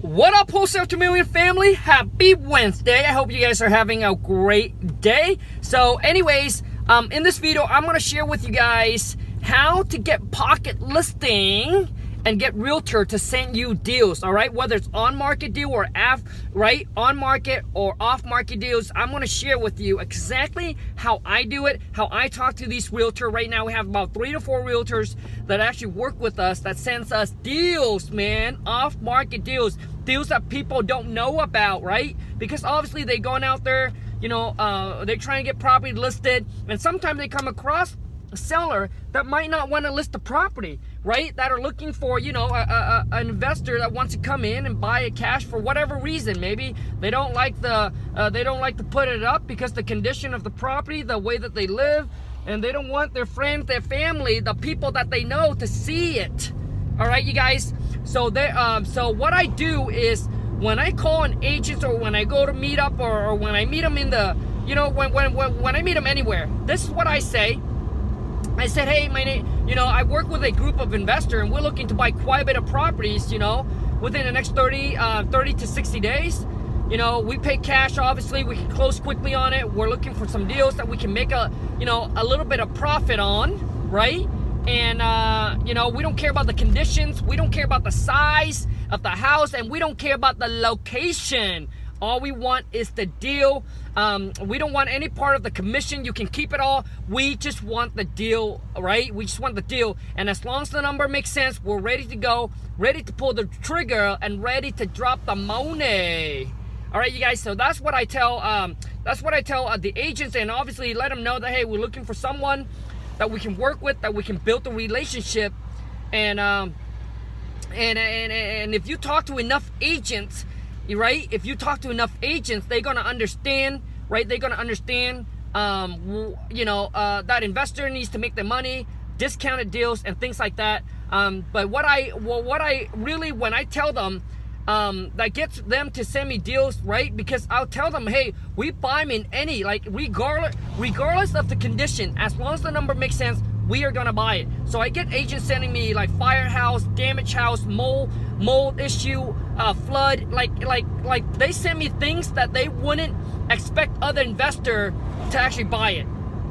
What up, Wholesale Million family? Happy Wednesday. I hope you guys are having a great day. So, anyways, um, in this video, I'm going to share with you guys how to get pocket listing and get realtor to send you deals all right? Whether it's on market deal or af right? On market or off market deals i'm to share with you exactly how i do it how i talk to these realtor. Right now we have about three to four realtors that actually work with us that sends us deals man off market deals deals that people don't know about right? Because obviously they going out there you know uh, they're trying to get property listed and sometimes they come across a seller that might not want to list the property, right? That are looking for, you know, a, a, an investor that wants to come in and buy a cash for whatever reason. Maybe they don't like the, uh, they don't like to put it up because the condition of the property, the way that they live, and they don't want their friends, their family, the people that they know to see it. All right, you guys. So they, um, so what I do is when I call an agent or when I go to meet up or, or when I meet them in the, you know, when, when, when, when I meet them anywhere, this is what I say I said, hey, my name, you know, I work with a group of investor and we're looking to buy quite a bit of properties, you know, within the next 30, uh, 30 to 60 days. You know, we pay cash, obviously, we can close quickly on it. We're looking for some deals that we can make a, you know, a little bit of profit on, right? And, uh, you know, we don't care about the conditions. We don't care about the size of the house and we don't care about the location. All we want is the deal. Um, we don't want any part of the commission. You can keep it all. We just want the deal, right? We just want the deal. And as long as the number makes sense, we're ready to go, ready to pull the trigger, and ready to drop the money. All right, you guys. So that's what I tell. Um, that's what I tell uh, the agents, and obviously let them know that hey, we're looking for someone that we can work with, that we can build a relationship, and um, and and and if you talk to enough agents right? If you talk to enough agents, they're gonna understand, right? They're gonna understand, um, you know, uh, that investor needs to make the money, discounted deals, and things like that. Um, but what I, well, what I really, when I tell them, um, that gets them to send me deals, right? Because I'll tell them, hey, we buy them in any, like regardless, regardless of the condition, as long as the number makes sense, we are gonna buy it. So I get agents sending me like firehouse, damage house, mold, mold issue, uh, flood, like like like they send me things that they wouldn't expect other investor to actually buy it.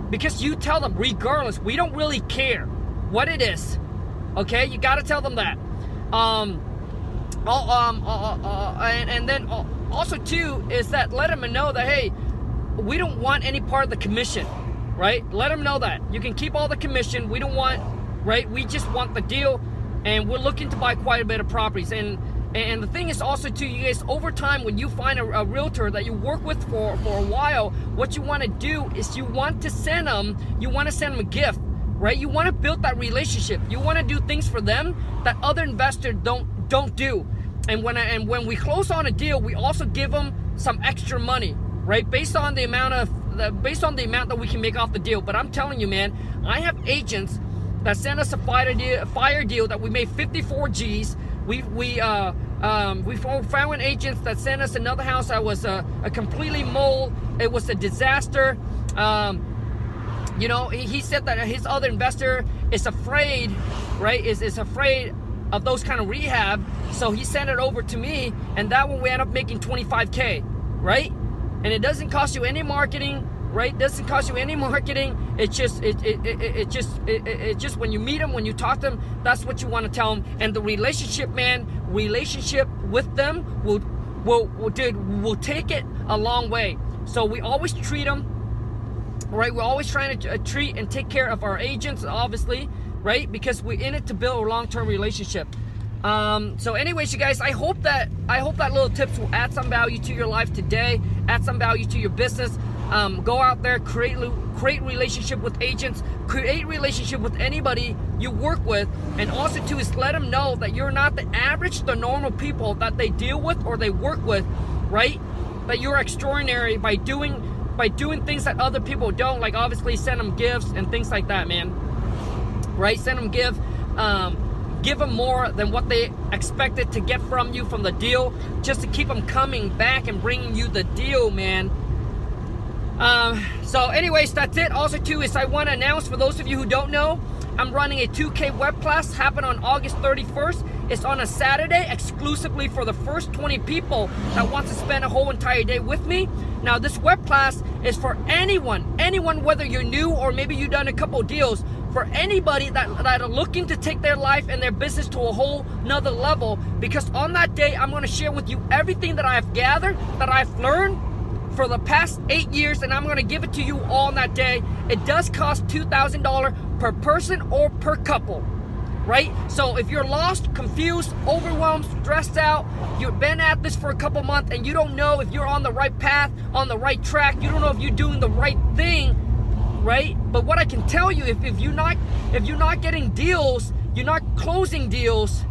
Because you tell them, regardless, we don't really care what it is. Okay, you gotta tell them that. Um, oh, um, uh, uh, uh, and, and then also too is that let them know that hey, we don't want any part of the commission right? Let them know that. You can keep all the commission. We don't want, right? We just want the deal and we're looking to buy quite a bit of properties. And and the thing is also too, you guys, over time when you find a, a realtor that you work with for, for a while, what you want to do is you want to send them, you want to send them a gift, right? You want to build that relationship. You want to do things for them that other investors don't don't do. And when I, and when we close on a deal, we also give them some extra money, right? Based on the amount of the, based on the amount that we can make off the deal. But I'm telling you, man, I have agents that sent us a fire deal, fire deal that we made 54 G's. We we uh um, we found agents that sent us another house that was a, a completely mold. It was a disaster. Um, you know, he, he said that his other investor is afraid, right? Is is afraid of those kind of rehab. So he sent it over to me, and that one we end up making 25k, right? And it doesn't cost you any marketing right? Doesn't cost you any marketing. It's just it, it, it, it just it, it just when you meet them when you talk to them that's what you want to tell them and the relationship man relationship with them will will, will dude will take it a long way. So we always treat them right? We're always trying to uh, treat and take care of our agents obviously right? Because we're in it to build a long-term relationship um, so anyways, you guys, I hope that I hope that little tips will add some value to your life today, add some value to your business. Um, go out there, create create relationship with agents, create relationship with anybody you work with, and also too is let them know that you're not the average, the normal people that they deal with or they work with, right? That you're extraordinary by doing by doing things that other people don't. Like obviously send them gifts and things like that, man. Right? Send them gift. Um, give them more than what they expected to get from you from the deal just to keep them coming back and bringing you the deal man. Um, so anyways that's it. Also too is i want to announce for those of you who don't know i'm running a 2k web class happen on august 31st it's on a Saturday exclusively for the first 20 people that want to spend a whole entire day with me. Now, this web class is for anyone, anyone, whether you're new or maybe you've done a couple deals, for anybody that, that are looking to take their life and their business to a whole nother level. Because on that day, I'm going to share with you everything that I've gathered, that I've learned for the past eight years, and I'm going to give it to you all on that day. It does cost $2,000 per person or per couple right? So if you're lost, confused, overwhelmed, stressed out, you've been at this for a couple months and you don't know if you're on the right path, on the right track, you don't know if you're doing the right thing, right? But what I can tell you, if, if you're not if you're not getting deals, you're not closing deals,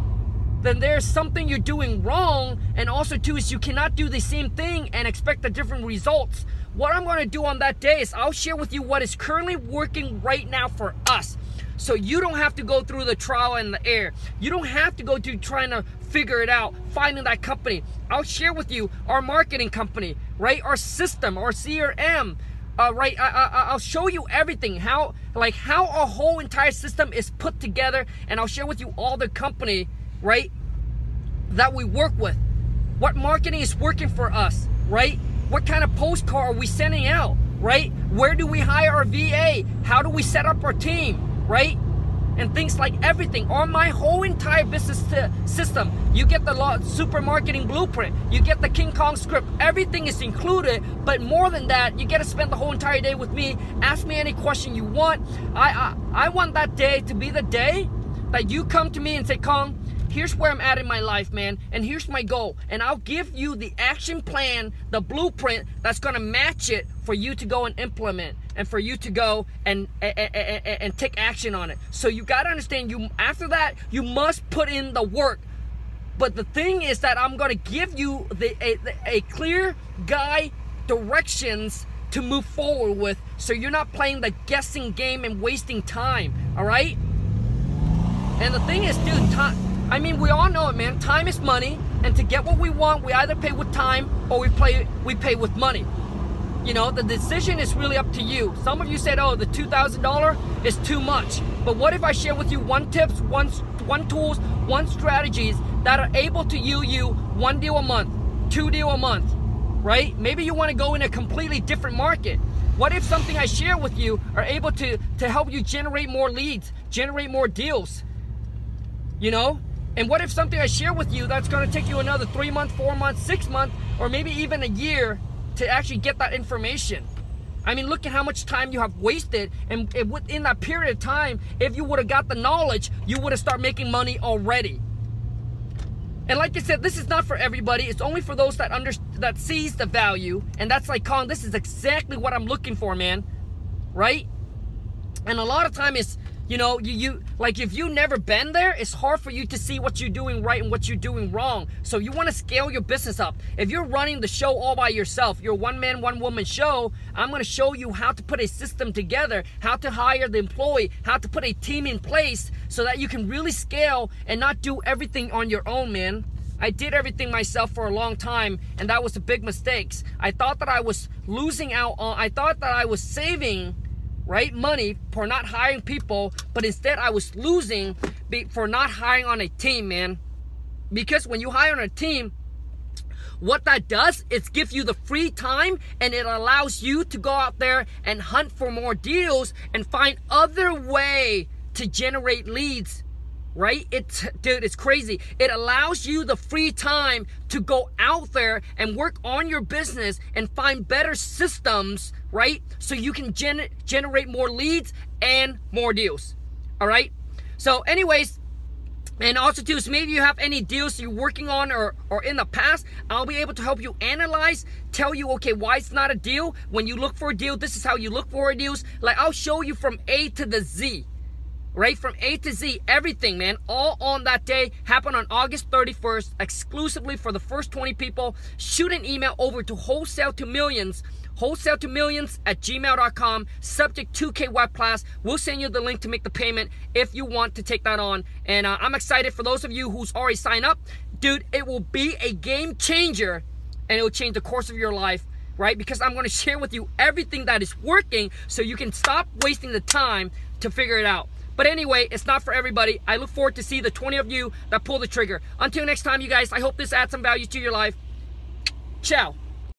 then there's something you're doing wrong. And also too is you cannot do the same thing and expect the different results. What I'm gonna do on that day is I'll share with you what is currently working right now for us. So you don't have to go through the trial and the error. You don't have to go to trying to figure it out, finding that company. I'll share with you our marketing company, right? Our system, our CRM, uh, right? I, I, I'll show you everything, how like how a whole entire system is put together, and I'll share with you all the company, right? That we work with, what marketing is working for us, right? What kind of postcard are we sending out, right? Where do we hire our VA? How do we set up our team? right? And things like everything on my whole entire business system. You get the law, super marketing blueprint. You get the King Kong script. Everything is included. But more than that, you get to spend the whole entire day with me. Ask me any question you want. I I, I want that day to be the day that you come to me and say, Kong, here's where I'm at in my life, man, and here's my goal. And I'll give you the action plan, the blueprint that's gonna match it for you to go and implement and for you to go and and, and, and take action on it. So you gotta understand you after that, you must put in the work. But the thing is that I'm gonna give you the a, a clear guide directions to move forward with so you're not playing the guessing game and wasting time all right and the thing is dude time I mean, we all know it, man. Time is money, and to get what we want, we either pay with time or we play we pay with money. You know, the decision is really up to you. Some of you said, "Oh, the two thousand dollar is too much." But what if I share with you one tips, one one tools, one strategies that are able to yield you one deal a month, two deal a month, right? Maybe you want to go in a completely different market. What if something I share with you are able to to help you generate more leads, generate more deals? You know, and what if something I share with you that's going to take you another three months, four months, six months, or maybe even a year to actually get that information? I mean, look at how much time you have wasted. And within that period of time, if you would have got the knowledge, you would have started making money already. And like I said, this is not for everybody. It's only for those that under that sees the value. And that's like, Kong, this is exactly what I'm looking for, man. Right? And a lot of time is you know, you, you like if you never been there, it's hard for you to see what you're doing right and what you're doing wrong. So you want to scale your business up. If you're running the show all by yourself, you're one man, one woman show, I'm to show you how to put a system together, how to hire the employee, how to put a team in place so that you can really scale and not do everything on your own, man. I did everything myself for a long time, and that was a big mistake. I thought that I was losing out on, I thought that I was saving right money for not hiring people but instead i was losing for not hiring on a team man because when you hire on a team what that does is give you the free time and it allows you to go out there and hunt for more deals and find other way to generate leads right? It's dude, it's crazy. It allows you the free time to go out there and work on your business and find better systems, right? So you can gen- generate more leads and more deals. All right? So anyways, and also too, so maybe you have any deals you're working on or, or in the past, I'll be able to help you analyze, tell you, okay, why it's not a deal. When you look for a deal, this is how you look for a deals. Like I'll show you from A to the Z right from A to Z, everything, man, all on that day happened on August 31st, exclusively for the first 20 people. Shoot an email over to wholesale to millions, wholesale to millions at gmail.com, subject 2K web class. We'll send you the link to make the payment if you want to take that on. And uh, I'm excited for those of you who's already signed up. Dude, it will be a game changer and it will change the course of your life right? Because I'm going to share with you everything that is working so you can stop wasting the time to figure it out. But anyway, it's not for everybody. I look forward to see the 20 of you that pull the trigger. Until next time, you guys, I hope this adds some value to your life. Ciao.